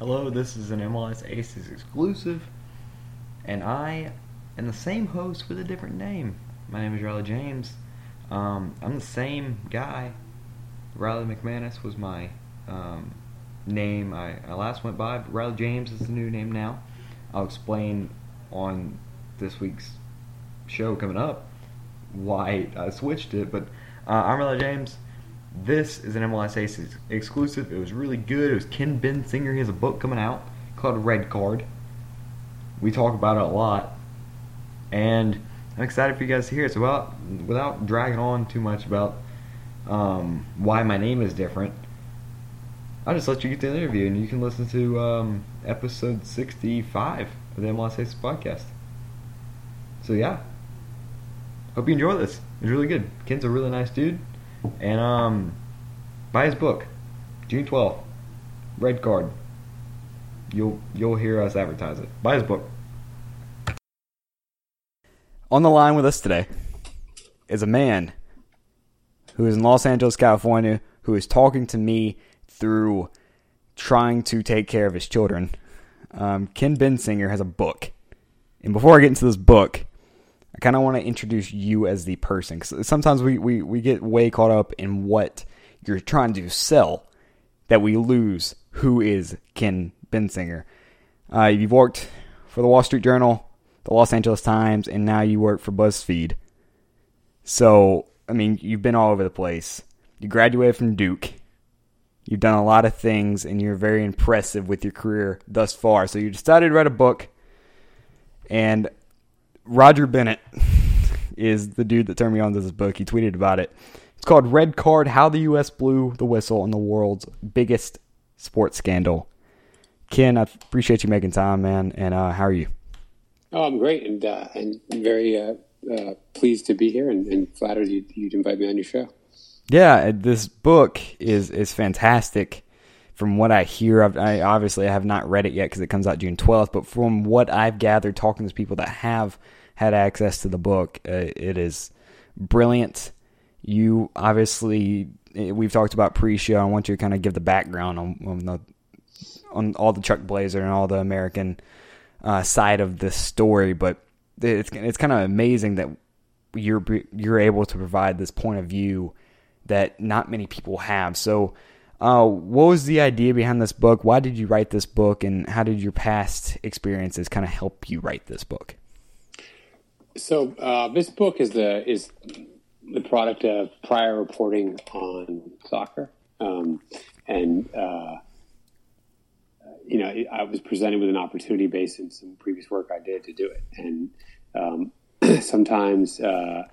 Hello, this is an MLS Aces exclusive, and I am the same host with a different name. My name is Riley James. Um, I'm the same guy. Riley McManus was my um, name I, I last went by, but Riley James is the new name now. I'll explain on this week's show coming up why I switched it, but uh, I'm Riley James. This is an MLS Aces exclusive. It was really good. It was Ken Bensinger. He has a book coming out called Red Card. We talk about it a lot, and I'm excited for you guys to hear it. So, without, without dragging on too much about um, why my name is different, I'll just let you get the interview, and you can listen to um, episode 65 of the MLS Aces podcast. So, yeah. Hope you enjoy this. It's really good. Ken's a really nice dude. And um, buy his book, June twelfth, Red Card. You'll you'll hear us advertise it. Buy his book. On the line with us today is a man who is in Los Angeles, California, who is talking to me through trying to take care of his children. Um, Ken Bensinger has a book. And before I get into this book, kind of want to introduce you as the person. Because sometimes we, we, we get way caught up in what you're trying to sell that we lose who is Ken Bensinger. Uh, you've worked for the Wall Street Journal, the Los Angeles Times, and now you work for BuzzFeed. So, I mean, you've been all over the place. You graduated from Duke. You've done a lot of things, and you're very impressive with your career thus far. So, you decided to write a book. And Roger Bennett is the dude that turned me on to this book. He tweeted about it. It's called Red Card How the U.S. Blew the Whistle on the World's Biggest Sports Scandal. Ken, I appreciate you making time, man. And uh, how are you? Oh, I'm great and uh, and very uh, uh pleased to be here and, and flattered you, you'd invite me on your show. Yeah, this book is is fantastic. From what I hear, I've, I obviously I have not read it yet because it comes out June 12th. But from what I've gathered, talking to people that have had access to the book, uh, it is brilliant. You obviously eh, we've talked about pre-show. I want you to kind of give the background on, on the on all the Chuck Blazer and all the American uh, side of this story, but it's it's kind of amazing that you're you're able to provide this point of view that not many people have. So, uh, what was the idea behind this book? Why did you write this book, and how did your past experiences kind of help you write this book? So, uh, this book is the is the product of prior reporting on soccer, um, and uh, you know, I was presented with an opportunity based on some previous work I did to do it. And um, sometimes uh,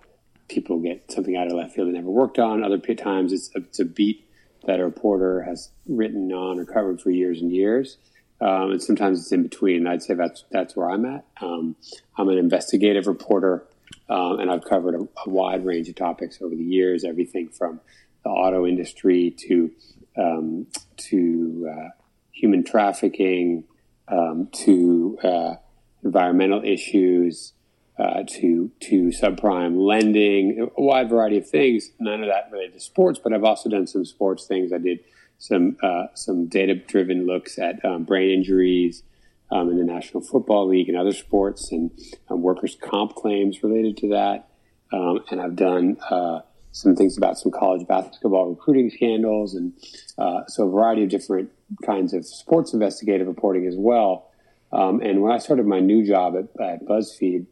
people get something out of left field they never worked on. Other times it's a, it's a beat that a reporter has written on or covered for years and years. Um, and sometimes it's in between. I'd say that's that's where I'm at. Um, I'm an investigative reporter, um, and I've covered a, a, wide range of topics over the years, everything from the auto industry to um, to uh, human trafficking um, to uh, environmental issues uh, to to subprime lending, a wide variety of things. None of that related to sports, but I've also done some sports things. I did some uh, some data driven looks at um, brain injuries um, in the National Football League and other sports, and um, workers' comp claims related to that. Um, and I've done uh, some things about some college basketball recruiting scandals, and uh, so a variety of different kinds of sports investigative reporting as well. Um, and when I started my new job at, at BuzzFeed,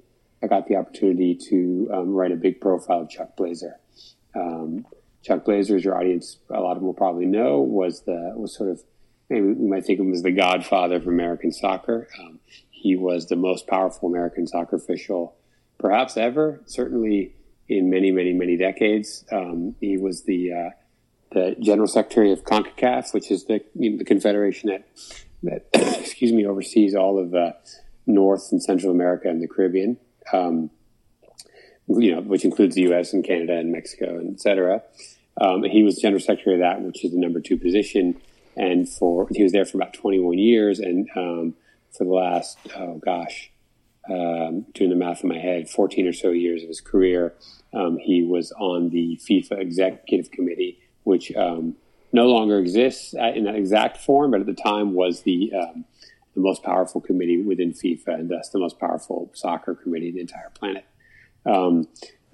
I got the opportunity to um, write a big profile of Chuck Blazer. Um, Chuck Blazer, as your audience, a lot of them will probably know, was the was sort of maybe we might think of him as the godfather of American soccer. Um, he was the most powerful American soccer official, perhaps ever. Certainly in many, many, many decades. Um, he was the uh, the general secretary of CONCACAF, which is the you know, the confederation that that excuse me oversees all of uh, North and Central America and the Caribbean. Um, you know, which includes the U.S. and Canada and Mexico and et cetera. Um, he was general secretary of that, which is the number two position. And for he was there for about 21 years, and um, for the last oh gosh, um, doing the math in my head, 14 or so years of his career, um, he was on the FIFA executive committee, which um, no longer exists in that exact form, but at the time was the um, the most powerful committee within FIFA, and thus the most powerful soccer committee in the entire planet. Um,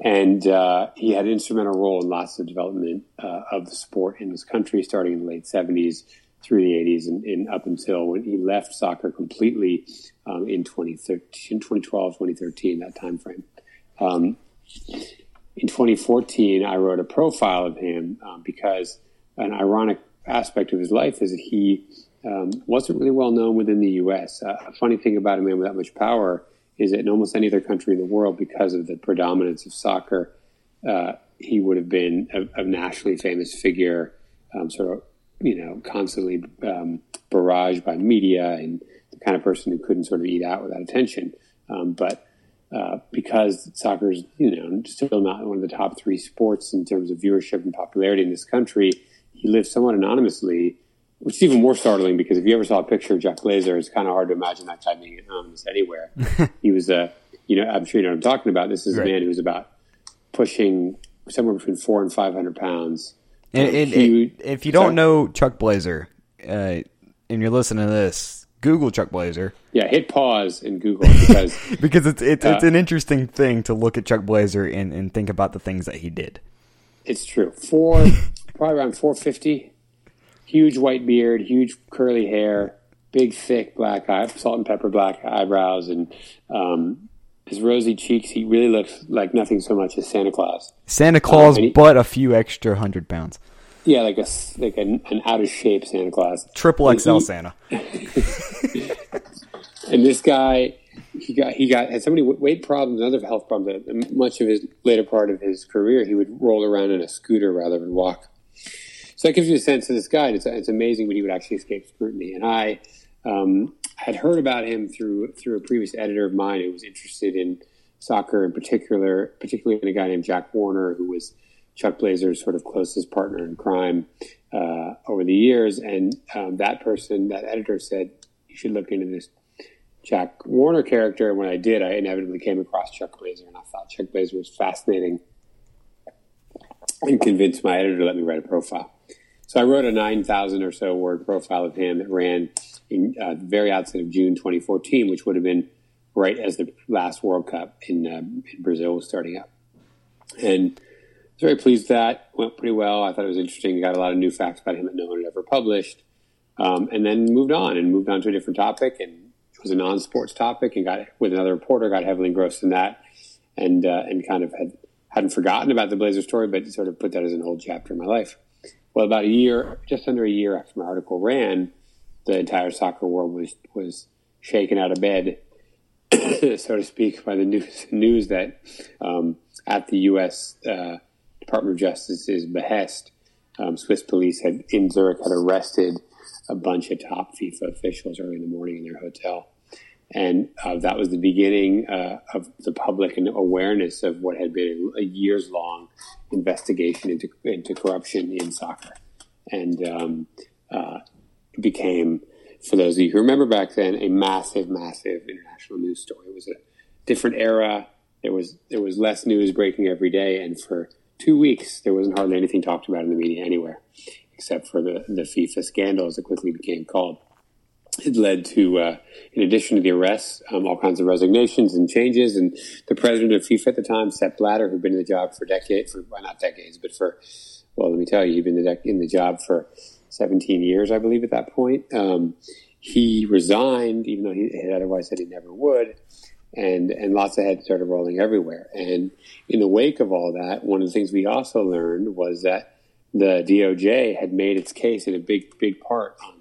and uh, he had an instrumental role in lots of development uh, of the sport in this country, starting in the late '70s through the 80s and, and, up until when he left soccer completely um, in 2013, 2012, 2013, that time frame. Um, in 2014, I wrote a profile of him um, because an ironic aspect of his life is that he um, wasn't really well known within the U.S. Uh, a funny thing about a man with that much power is in almost any other country in the world, because of the predominance of soccer, uh, he would have been a, a nationally famous figure, um, sort of you know, constantly um, barraged by media and the kind of person who couldn't sort of eat out without attention. Um, but uh, because soccer is, you know, still not one of the top three sports in terms of viewership and popularity in this country, he lived somewhat anonymously, which is even more startling because if you ever saw a picture of Chuck Blazer, it's kind of hard to imagine that guy being anonymous anywhere. he was a, uh, you know, I'm sure you know what I'm talking about. This is right. a man who was about pushing somewhere between four and 500 pounds and, and, and if you don't sorry. know Chuck Blazer, uh, and you're listening to this, Google Chuck Blazer. Yeah, hit pause and Google because because it's it's, uh, it's an interesting thing to look at Chuck Blazer and, and think about the things that he did. It's true. Four, probably around four fifty. Huge white beard, huge curly hair, big thick black eye, salt and pepper black eyebrows, and um, his rosy cheeks, he really looks like nothing so much as Santa Claus. Santa Claus, um, he, but a few extra hundred pounds. Yeah, like a like a, an out of shape Santa Claus, triple XL he, Santa. and this guy, he got he got had so many weight problems and other health problems. That much of his later part of his career, he would roll around in a scooter rather than walk. So that gives you a sense of this guy. It's, it's amazing when he would actually escape scrutiny. And I, um, had heard about him through through a previous editor of mine who was interested in soccer in particular, particularly in a guy named Jack Warner, who was Chuck Blazer's sort of closest partner in crime uh, over the years. And um, that person, that editor, said you should look into this Jack Warner character. And when I did, I inevitably came across Chuck Blazer, and I thought Chuck Blazer was fascinating, and convinced my editor to let me write a profile. So I wrote a nine thousand or so word profile of him that ran in uh, the very outset of June 2014, which would have been right as the last World Cup in, uh, in Brazil was starting up. And I was very pleased that went pretty well. I thought it was interesting. Got a lot of new facts about him that no one had ever published. Um, and then moved on and moved on to a different topic. And it was a non-sports topic and got with another reporter, got heavily engrossed in that and, uh, and kind of had, hadn't forgotten about the Blazer story, but sort of put that as an old chapter in my life. Well, about a year, just under a year after my article ran, the entire soccer world was was shaken out of bed, so to speak, by the news news that um, at the U.S. Uh, Department of Justice's behest, um, Swiss police had in Zurich had arrested a bunch of top FIFA officials early in the morning in their hotel. And uh, that was the beginning uh, of the public awareness of what had been a, years long investigation into, into corruption in soccer. And um, uh, became, for those of you who remember back then, a massive, massive international news story. It was a different era. There was there was less news breaking every day, and for two weeks there wasn't hardly anything talked about in the media anywhere, except for the the FIFA scandals that quickly became called. It led to, uh, in addition to the arrests, um, all kinds of resignations and changes. And the president of FIFA at the time, Sepp Blatter, who'd been in the job for decades, for well, not decades, but for well, let me tell you, he'd been in the job for 17 years, I believe, at that point. Um, he resigned, even though he had otherwise said he never would. And, and lots of heads started rolling everywhere. And in the wake of all that, one of the things we also learned was that the DOJ had made its case in a big, big part on, the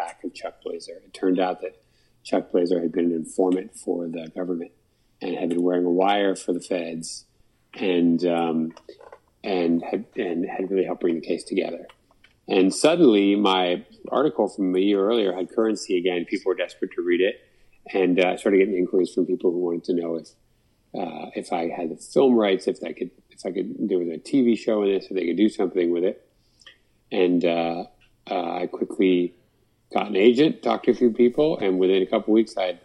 back of Chuck Blazer. It turned out that Chuck Blazer had been an informant for the government and had been wearing a wire for the feds and, um, and had, and had really helped bring the case together. And suddenly, my article from a year earlier had currency again. People were desperate to read it, and uh, started getting inquiries from people who wanted to know if uh, if I had the film rights, if I could, if I could, there was a TV show in this, if they could do something with it. And uh, uh, I quickly got an agent, talked to a few people, and within a couple weeks, I had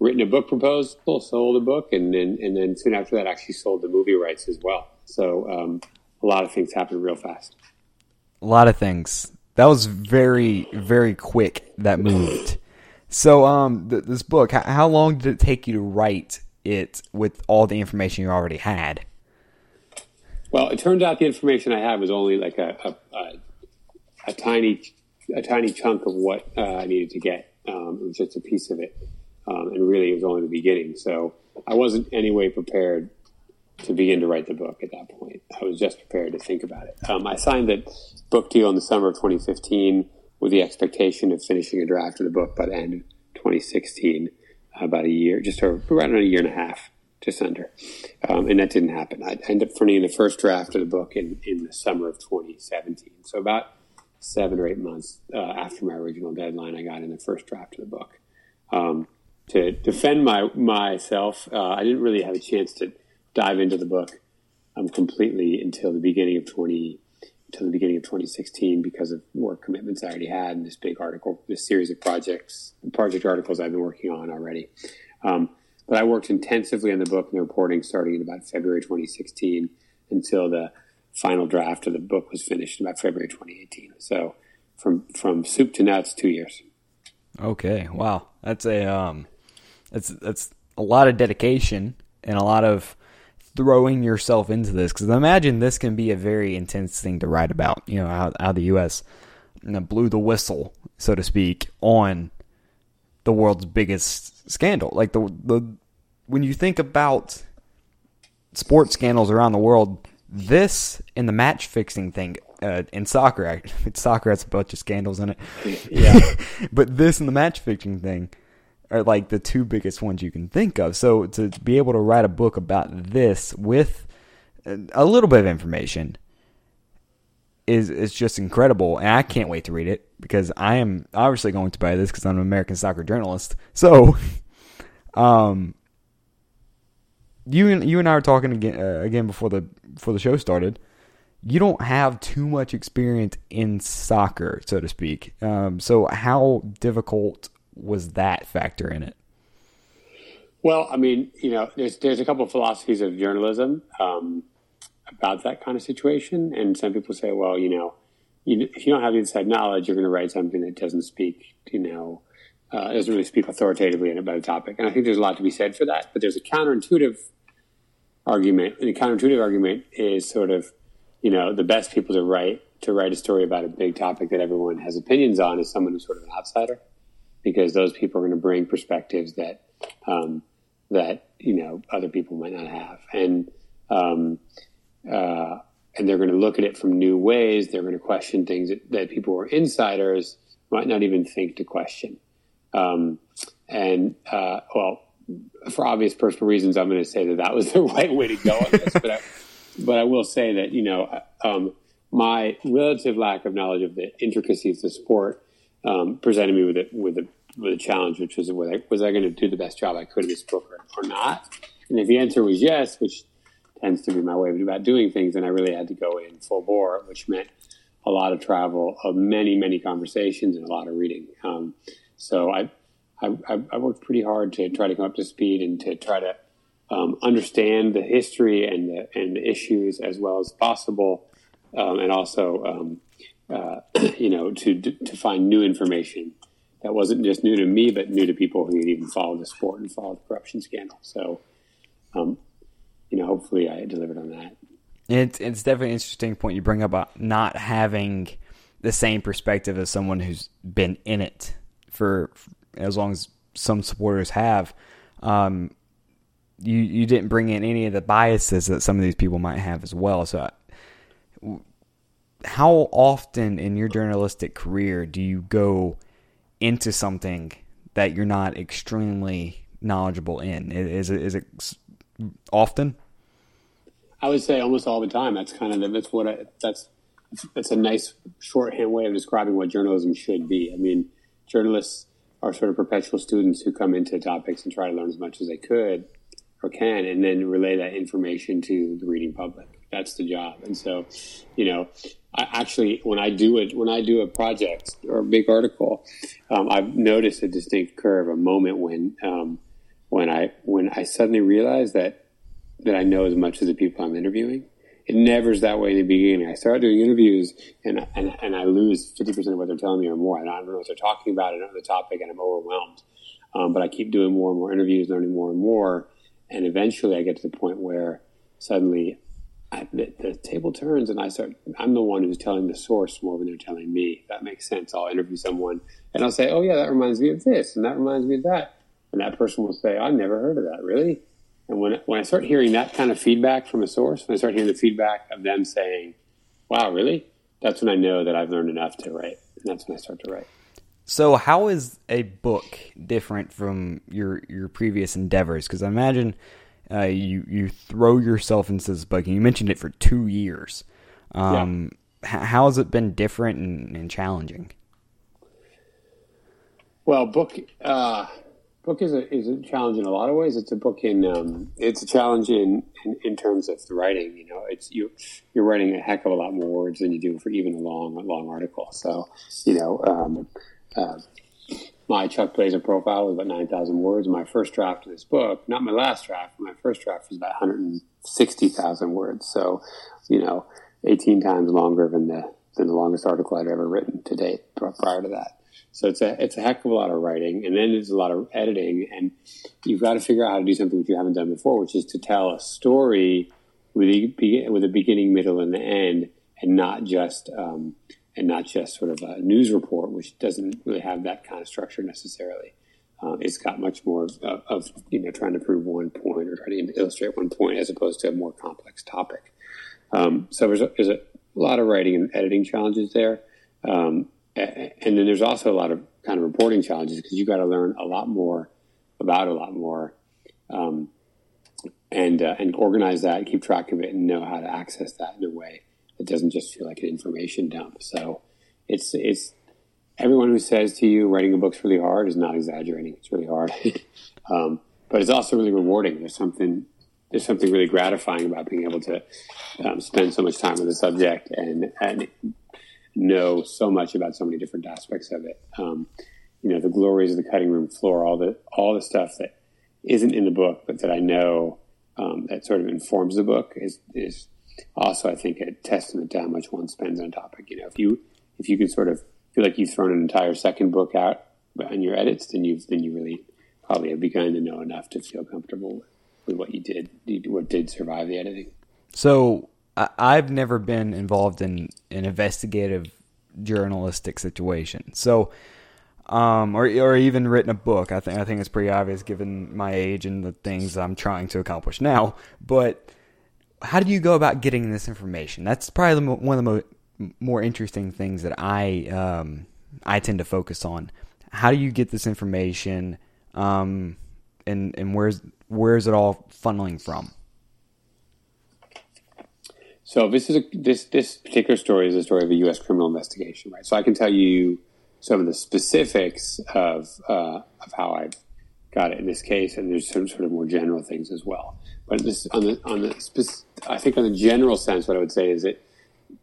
written a book proposal, sold a book, and then and then soon after that, actually sold the movie rights as well. So um, a lot of things happened real fast. a lot of things. That was very, very quick. That moved. So, um, th- this book, how, how long did it take you to write it with all the information you already had? Well, it turned out the information I had was only like a a, a, a tiny a tiny chunk of what uh, I needed to get. Um, it was just a piece of it, um, and really, it was only the beginning. So I wasn't anyway prepared to begin to write the book at that point. I was just prepared to think about it. Um, I signed the book deal in the summer of 2015 with the expectation of finishing a draft of the book by the end of 2016, about a year, just around a year and a half, just under. Um, and that didn't happen. I ended up printing the first draft of the book in, in the summer of 2017. So about seven or eight months uh, after my original deadline, I got in the first draft of the book. Um, to defend my myself, uh, I didn't really have a chance to dive into the book um, completely until the beginning of 20 until the beginning of 2016 because of work commitments I already had and this big article, this series of projects, project articles I've been working on already. Um, but I worked intensively on the book and the reporting starting in about February 2016 until the final draft of the book was finished about February 2018. So from from soup to nuts, two years. Okay, wow, that's a um, that's that's a lot of dedication and a lot of throwing yourself into this because I imagine this can be a very intense thing to write about. You know how how the U.S. blew the whistle, so to speak, on the world's biggest scandal. Like the the when you think about sports scandals around the world, this and the match fixing thing uh, in soccer, soccer has a bunch of scandals in it. Yeah, but this and the match fixing thing are like the two biggest ones you can think of. So to be able to write a book about this with a little bit of information is is just incredible, and I can't wait to read it because I am obviously going to buy this because I'm an American soccer journalist. So, um, you and you and I were talking again uh, again before the before the show started. You don't have too much experience in soccer, so to speak. Um, so how difficult was that factor in it? Well, I mean, you know, there's there's a couple of philosophies of journalism um, about that kind of situation, and some people say, well, you know, you, if you don't have the inside knowledge, you're going to write something that doesn't speak, you know, uh, doesn't really speak authoritatively about a topic. And I think there's a lot to be said for that. But there's a counterintuitive argument, and the counterintuitive argument is sort of, you know, the best people to write to write a story about a big topic that everyone has opinions on is someone who's sort of an outsider because those people are going to bring perspectives that um, that you know other people might not have, and um, uh, and they're going to look at it from new ways. They're going to question things that, that people who are insiders might not even think to question. Um, and uh, well, for obvious personal reasons, I'm going to say that that was the right way to go on this. but I, but I will say that you know um, my relative lack of knowledge of the intricacies of the sport um, presented me with a, with a with a challenge, which was was I, was I going to do the best job I could in this book or, or, not? And if the answer was yes, which tends to be my way of about doing things, then I really had to go in full bore, which meant a lot of travel, of many many conversations, and a lot of reading. Um, so I, I, I worked pretty hard to try to come up to speed and to try to um, understand the history and the and the issues as well as possible, um, and also um, uh, you know, to to find new information that wasn't just new to me, but new to people who had even followed the sport and followed the corruption scandal. So, um, you know, hopefully I delivered on that. It's it's definitely an interesting point you bring up about not having the same perspective as someone who's been in it for, for as long as some supporters have. Um, you you didn't bring in any of the biases that some of these people might have as well. So how often in your journalistic career do you go into something that you're not extremely knowledgeable in? Is it is it often? I would say almost all the time. That's kind of that's what I, that's that's a nice shorthand way of describing what journalism should be. I mean, journalists are sort of perpetual students who come into topics and try to learn as much as they could or can, and then relay that information to the reading public. That's the job. And so, you know, I actually, when I do it, when I do a project or a big article, um, I've noticed a distinct curve, a moment when, um, when I, when I suddenly realize that, that I know as much as the people I'm interviewing. It never is that way in the beginning. I start doing interviews and and, and I lose fifty percent of what they're telling me or more. I don't know what they're talking about. I don't know the topic, and I'm overwhelmed. Um, but I keep doing more and more interviews, learning more and more, and eventually I get to the point where suddenly I, the, the, table turns and I start. I'm the one who's telling the source more than they're telling me. That makes sense. I'll interview someone and I'll say, "Oh yeah, that reminds me of this, and that reminds me of that," and that person will say, I've never heard of that. Really?" And when when I start hearing that kind of feedback from a source, when I start hearing the feedback of them saying, "Wow, really?" That's when I know that I've learned enough to write, and that's when I start to write. So, how is a book different from your your previous endeavors? Because I imagine uh, you you throw yourself into this book, and you mentioned it for two years. Um, yeah. How has it been different and, and challenging? Well, book uh, book is a is a challenge in a lot of ways. It's a book in um, it's a challenge in, in, in terms of the writing. You know, it's you you're writing a heck of a lot more words than you do for even a long long article. So you know, um, uh, my Chuck Blazer profile was about nine thousand words. My first draft of this book, not my last draft, my first draft was about one hundred and sixty thousand words. So you know, eighteen times longer than the than the longest article I'd ever written to date prior to that. So it's a it's a heck of a lot of writing, and then there's a lot of editing, and you've got to figure out how to do something that you haven't done before, which is to tell a story with a with a beginning, middle, and the end, and not just um, and not just sort of a news report, which doesn't really have that kind of structure necessarily. Uh, it's got much more of, of, you know trying to prove one point or trying to illustrate one point as opposed to a more complex topic. Um, so there's a, there's a lot of writing and editing challenges there. Um, and then there's also a lot of kind of reporting challenges because you got to learn a lot more about a lot more, um, and uh, and organize that, keep track of it, and know how to access that in a way that doesn't just feel like an information dump. So it's it's everyone who says to you writing a book's really hard is not exaggerating. It's really hard, um, but it's also really rewarding. There's something there's something really gratifying about being able to um, spend so much time with a subject and and know so much about so many different aspects of it. Um, you know, the glories of the cutting room floor, all the all the stuff that isn't in the book, but that I know um, that sort of informs the book is is also, I think, a testament to how much one spends on a topic. You know, if you if you can sort of feel like you've thrown an entire second book out on your edits, then you've then you really probably have begun to know enough to feel comfortable with what you did, what did survive the editing. So I've never been involved in an investigative journalistic situation. So, um, or or even written a book. I think I think it's pretty obvious given my age and the things I'm trying to accomplish now. But how do you go about getting this information? That's probably one of the mo- more interesting things that I um, I tend to focus on. How do you get this information, um, and and where's where's it all funneling from? So this is a, this this particular story is a story of a U.S. criminal investigation, right? So I can tell you some of the specifics of uh, of how I got it in this case, and there's some sort of more general things as well. But this on the on the I think on the general sense, what I would say is that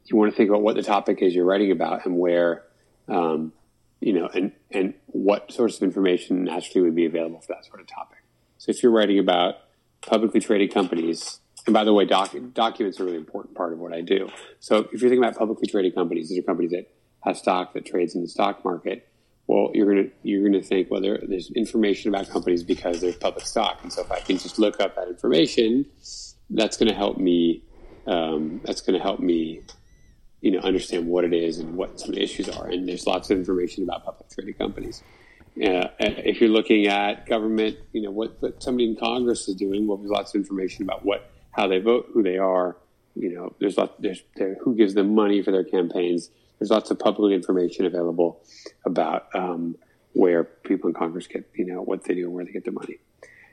you want to think about what the topic is you're writing about and where, um, you know, and and what sorts of information naturally would be available for that sort of topic. So if you're writing about publicly traded companies and by the way, doc, documents are a really important part of what I do. So if you're thinking about publicly traded companies, these are companies that have stock that trades in the stock market. Well, you're gonna you're gonna think well, there, there's information about companies because there's public stock, and so if I can just look up that information, that's going to help me. Um, that's going to help me, you know, understand what it is and what some of the issues are. And there's lots of information about public traded companies. Uh, if you're looking at government, you know what, what somebody in Congress is doing. Well, there's lots of information about what how they vote, who they are. You know, there's lots, there's there, who gives them money for their campaigns. There's lots of public information available about um, where people in Congress get, you know, what they do and where they get their money.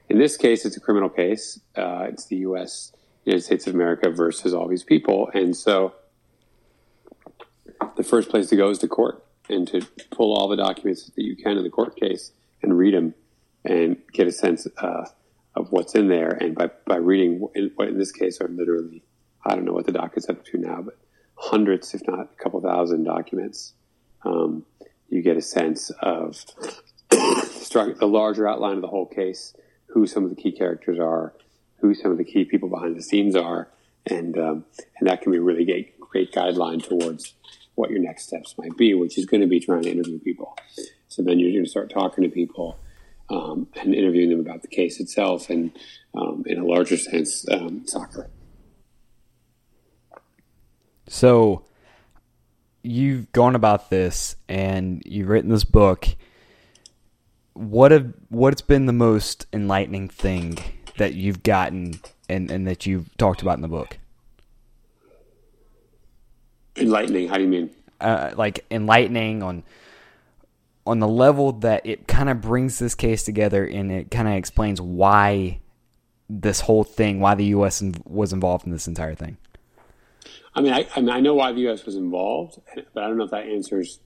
In this case, it's a criminal case. Uh, it's the U.S. United States of America versus all these people, and so the first place to go is to court and to pull all the documents that you can in the court case and read them and get a sense. Uh, of what's in there. And by, by reading what in this case are literally, I don't know what the docket's up to now, but hundreds, if not a couple thousand documents, um, you get a sense of the larger outline of the whole case, who some of the key characters are, who some of the key people behind the scenes are, and um, and that can be a really great great guideline towards what your next steps might be, which is going to be trying to interview people. So then you're going to start talking to people um, and interviewing them about the case itself, and um, in a larger sense, um, soccer. So you've gone about this and you've written this book. What have what's been the most enlightening thing that you've gotten and, and that you've talked about in the book? Enlightening. How do you mean? Uh, like enlightening on on the level that it kind of brings this case together and it kind of explains why this whole thing, why the U.S. was involved in this entire thing. I mean, I, I, mean, I know why the U.S. was involved, but I don't know if that answers,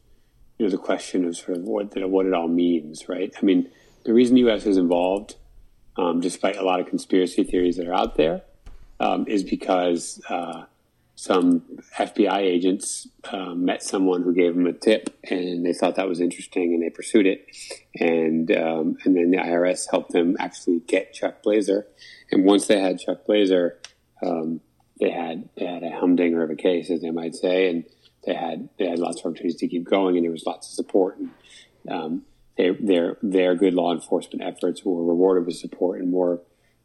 you know, the question of sort of what what it all means, right? I mean, the reason the U.S. is involved, um, despite a lot of conspiracy theories that are out there, um, is because uh, some FBI agents uh, met someone who gave them a tip, and they thought that was interesting, and they pursued it, and um, and then the IRS helped them actually get Chuck Blazer, and once they had Chuck Blazer, um, they had they had a humdinger of a case, as they might say, and they had they had lots of opportunities to keep going, and there was lots of support, and um, their their their good law enforcement efforts were rewarded with support and more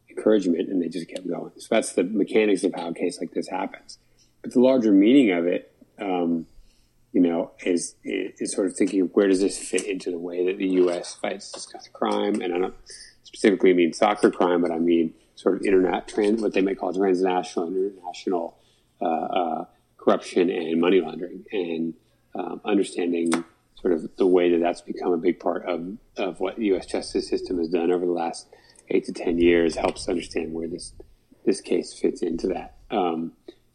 encouragement, and they just kept going. So that's the mechanics of how a case like this happens. But the larger meaning of it, um, you know, is, is sort of thinking where does this fit into the way that the U.S. fights this kind of crime? And I don't specifically mean soccer crime, but I mean sort of internet trans, what they may call transnational international uh, uh, corruption and money laundering, and um, understanding sort of the way that that's become a big part of, of what the U.S. justice system has done over the last eight to ten years helps understand where this this case fits into that. Um,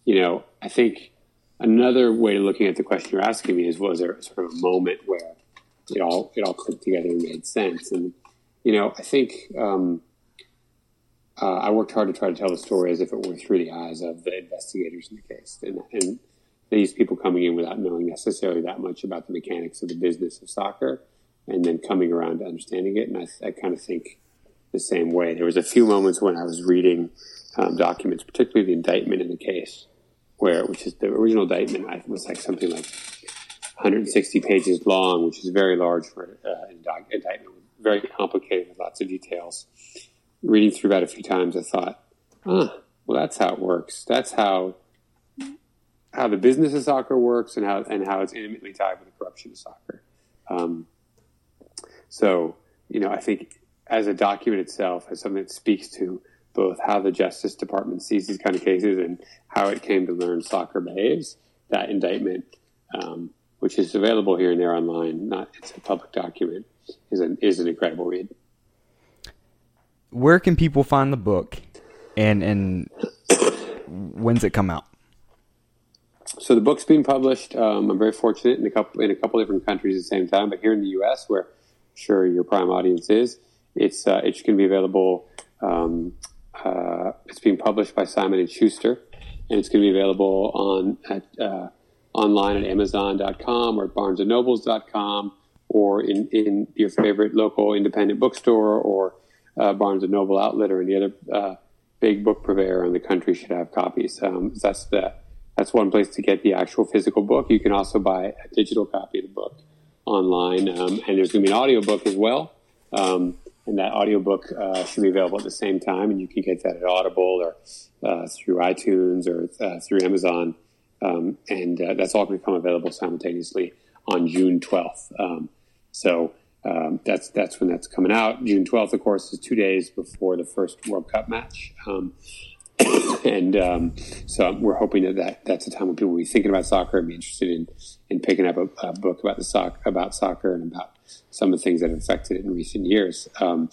you know, I think another way of looking at the question you're asking me is, was there sort of a moment where it all it all clicked together and made sense? And you know, I think um, uh, I worked hard to try to tell the story as if it were through the eyes of the investigators in the case, and, and these people coming in without knowing necessarily that much about the mechanics of the business of soccer, and then coming around to understanding it. And I, I kind of think the same way. There was a few moments when I was reading um, documents, particularly the indictment in the case, where which is the original indictment I was like something like 160 pages long, which is very large for uh, an indictment, very complicated with lots of details. Reading through that a few times, I thought, ah, well, that's how it works. That's how how the business of soccer works, and how and how it's intimately tied with the corruption of soccer. Um, so, you know, I think as a document itself, as something that speaks to both how the Justice Department sees these kind of cases and how it came to learn soccer behaves. That indictment, um, which is available here and there online, not it's a public document, is an is an incredible read. Where can people find the book, and and when's it come out? So the book's being published. Um, I'm very fortunate in a couple in a couple different countries at the same time, but here in the U.S., where I'm sure your prime audience is, it's uh, it's going to be available um, uh, it's being published by Simon and Schuster, and it's going to be available on at uh, online at Amazon.com or BarnesandNobles.com or in, in your favorite local independent bookstore or uh, Barnes and Noble outlet or any other uh, big book purveyor in the country should have copies. Um, that's the that's one place to get the actual physical book. You can also buy a digital copy of the book online, um, and there's going to be an audio book as well. Um, and that audiobook uh, should be available at the same time, and you can get that at Audible or uh, through iTunes or uh, through Amazon, um, and uh, that's all going to become available simultaneously on June 12th. Um, so um, that's that's when that's coming out. June 12th, of course, is two days before the first World Cup match. Um, and um, so we're hoping that, that that's a time when people will be thinking about soccer and be interested in, in picking up a, a book about the soc- about soccer and about some of the things that have affected it in recent years. Um,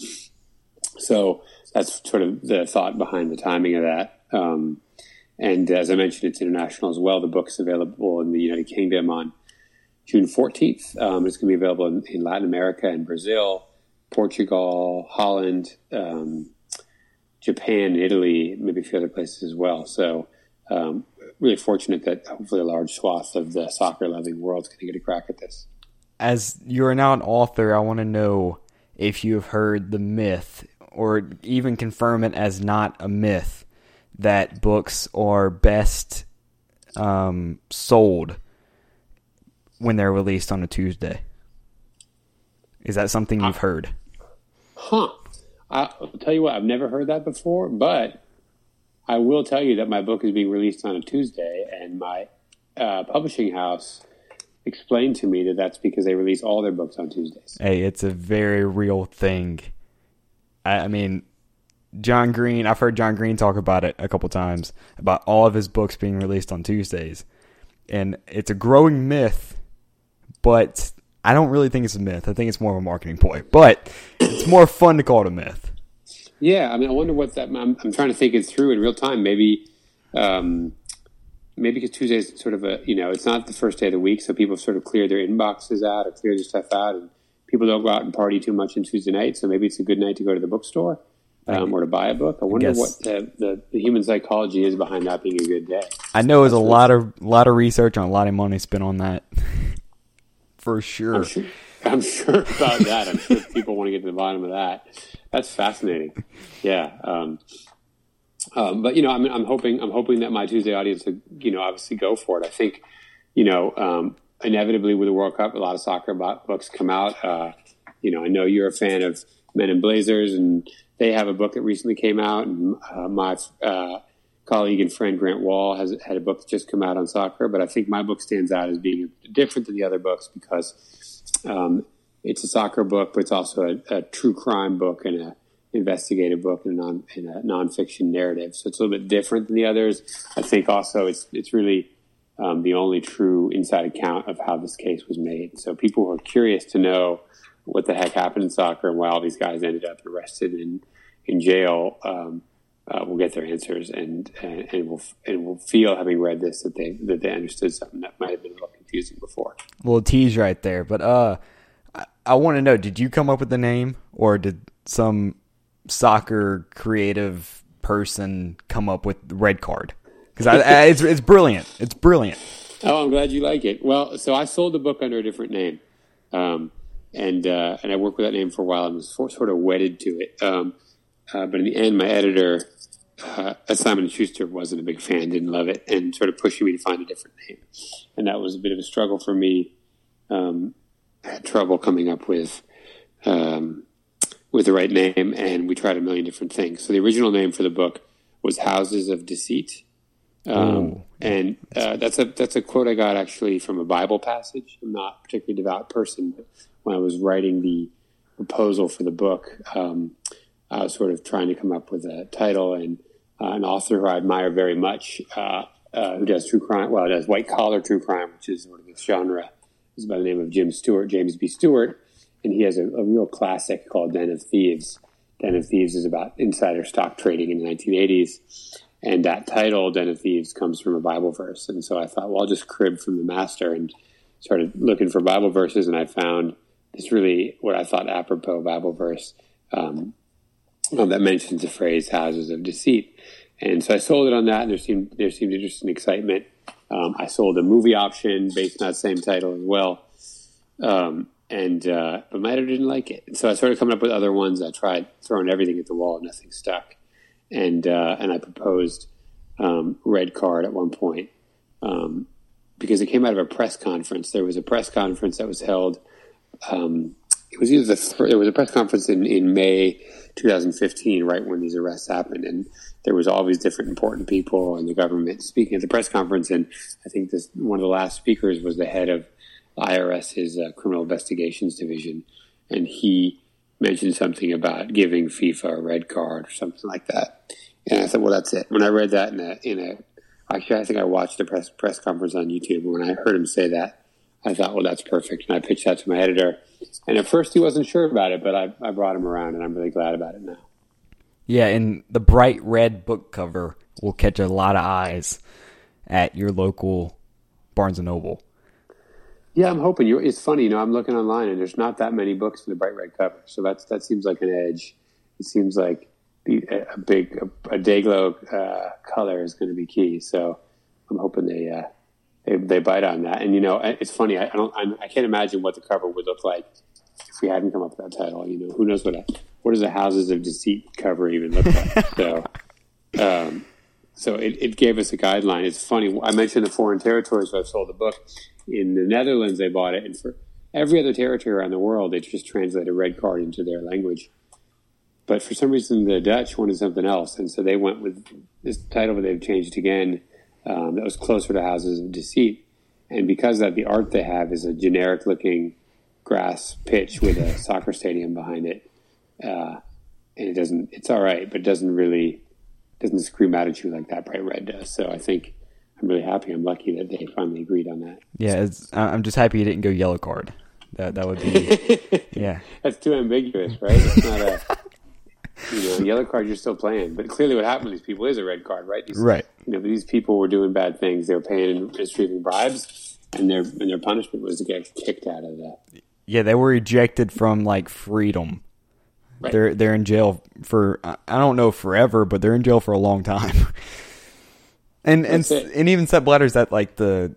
so that's sort of the thought behind the timing of that. Um, and as I mentioned, it's international as well. The book's available in the United Kingdom on June 14th. Um, it's going to be available in, in, Latin America and Brazil, Portugal, Holland, um, Japan, Italy, maybe a few other places as well. So, um, really fortunate that hopefully a large swath of the soccer loving world is going to get a crack at this. As you are now an author, I want to know if you have heard the myth or even confirm it as not a myth that books are best um, sold when they're released on a Tuesday. Is that something you've heard? Huh. I'll tell you what, I've never heard that before, but I will tell you that my book is being released on a Tuesday, and my uh, publishing house explained to me that that's because they release all their books on Tuesdays. Hey, it's a very real thing. I, I mean, John Green, I've heard John Green talk about it a couple times about all of his books being released on Tuesdays. And it's a growing myth, but I don't really think it's a myth. I think it's more of a marketing ploy. But it's more fun to call it a myth. Yeah, I mean, I wonder what that. I'm, I'm trying to think it through in real time. Maybe, um, maybe because Tuesday is sort of a you know it's not the first day of the week, so people sort of clear their inboxes out or clear their stuff out, and people don't go out and party too much on Tuesday night. So maybe it's a good night to go to the bookstore um, or to buy a book. I wonder guess- what the, the, the human psychology is behind that being a good day. I know there's a lot of lot of research and a lot of money spent on that. For sure. I'm sure, I'm sure about that. I'm sure people want to get to the bottom of that. That's fascinating. Yeah. Um, um, but you know, I mean, I'm hoping, I'm hoping that my Tuesday audience, would, you know, obviously go for it. I think, you know, um, inevitably with the World Cup, a lot of soccer bo- books come out. Uh, you know, I know you're a fan of Men in Blazers, and they have a book that recently came out. And uh, my uh, colleague and friend Grant Wahl has had a book that just come out on soccer. But I think my book stands out as being different than the other books because um, it's a soccer book, but it's also a, a true crime book and a investigative book and a, non, and a nonfiction narrative. So it's a little bit different than the others. I think also it's it's really um, the only true inside account of how this case was made. So people who are curious to know what the heck happened in soccer and why all these guys ended up arrested in in jail um, uh, will get their answers and and, and will and will feel having read this that they that they understood something that might have been a little confusing before. A little tease right there. But uh, I, I want to know: Did you come up with the name, or did some soccer creative person come up with red card? Because I, I, it's it's brilliant. It's brilliant. Oh, I'm glad you like it. Well, so I sold the book under a different name, um, and uh, and I worked with that name for a while and was for, sort of wedded to it. Um, uh, but in the end, my editor, uh, Simon Schuster, wasn't a big fan, didn't love it, and sort of pushing me to find a different name. And that was a bit of a struggle for me. Um, I had trouble coming up with um, with the right name, and we tried a million different things. So the original name for the book was Houses of Deceit. Um, and uh, that's a that's a quote I got actually from a Bible passage. I'm not a particularly devout person, but when I was writing the proposal for the book, um, I was sort of trying to come up with a title and uh, an author who I admire very much, uh, uh, who does true crime, well, it does white collar true crime, which is sort of this genre, is by the name of Jim Stewart, James B. Stewart, and he has a, a real classic called Den of Thieves. Den of Thieves is about insider stock trading in the 1980s. And that title, Den of Thieves, comes from a Bible verse. And so I thought, well, I'll just crib from the master and started looking for Bible verses. And I found this really, what I thought apropos Bible verse um, um, that mentions the phrase houses of deceit. And so I sold it on that, and there seemed, there seemed interest and excitement. Um, I sold a movie option based on that same title as well. Um, and uh, but my editor didn't like it, and so I started coming up with other ones. I tried throwing everything at the wall, and nothing stuck. And uh, and I proposed um, red card at one point um, because it came out of a press conference. There was a press conference that was held. Um, it was either the there was a press conference in, in May 2015, right when these arrests happened, and there was all these different important people in the government speaking at the press conference. And I think this one of the last speakers was the head of IRS's uh, Criminal Investigations Division, and he mentioned something about giving FIFA a red card or something like that. And I said, "Well, that's it." When I read that in a in a actually, I think I watched the press press conference on YouTube. When I heard him say that, I thought, "Well, that's perfect." And I pitched that to my editor. And at first, he wasn't sure about it, but I, I brought him around, and I'm really glad about it now. Yeah, and the bright red book cover will catch a lot of eyes at your local Barnes and Noble. Yeah, I'm hoping you. It's funny, you know. I'm looking online, and there's not that many books with a bright red cover, so that's that seems like an edge. It seems like the, a big a, a day glow uh, color is going to be key. So I'm hoping they, uh, they they bite on that. And you know, it's funny. I, I don't. I'm, I can't imagine what the cover would look like if we hadn't come up with that title. You know, who knows what a, what does a Houses of Deceit cover even look like? so. Um, so it, it gave us a guideline. It's funny. I mentioned the foreign territories where I've sold the book. In the Netherlands, they bought it, and for every other territory around the world, they just translated red card into their language. But for some reason, the Dutch wanted something else, and so they went with this title. But they've changed again. Um, that was closer to Houses of Deceit, and because of that, the art they have is a generic-looking grass pitch with a soccer stadium behind it, uh, and it doesn't. It's all right, but it doesn't really doesn't scream out at you like that bright red does. So I think I'm really happy. I'm lucky that they finally agreed on that. Yeah, it's, I'm just happy you didn't go yellow card. That that would be yeah. That's too ambiguous, right? It's not a you know yellow card. You're still playing, but clearly what happened to these people is a red card, right? These, Right. You know, these people were doing bad things. They were paying and receiving bribes, and their and their punishment was to get kicked out of that. Yeah, they were ejected from like freedom. Right. They're they're in jail for I don't know forever, but they're in jail for a long time. and and it. and even Sepp Blatter's at like the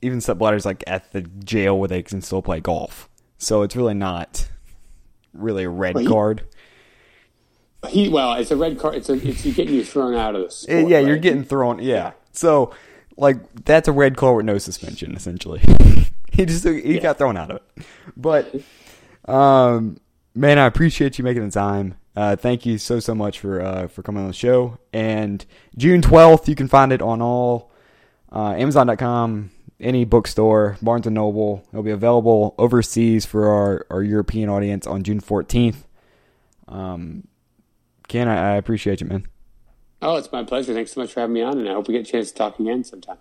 even Sepp Blatter's like at the jail where they can still play golf. So it's really not really a red Well, he- card. He well, it's a red card. It's a, it's you getting you thrown out of the Uh, sport. yeah, you're getting thrown. Yeah. So like that's a red card with no suspension essentially. he just he got thrown out of it. But um man, I appreciate you making the time. Uh, thank you so so much for uh, for coming on the show. And June twelfth, you can find it on all uh, Amazon.com, any bookstore, Barnes and Noble. It'll be available overseas for our, our European audience on June fourteenth. Um, Ken, I, I appreciate you, man. Oh, it's my pleasure. Thanks so much for having me on, and I hope we get a chance to talk again sometime.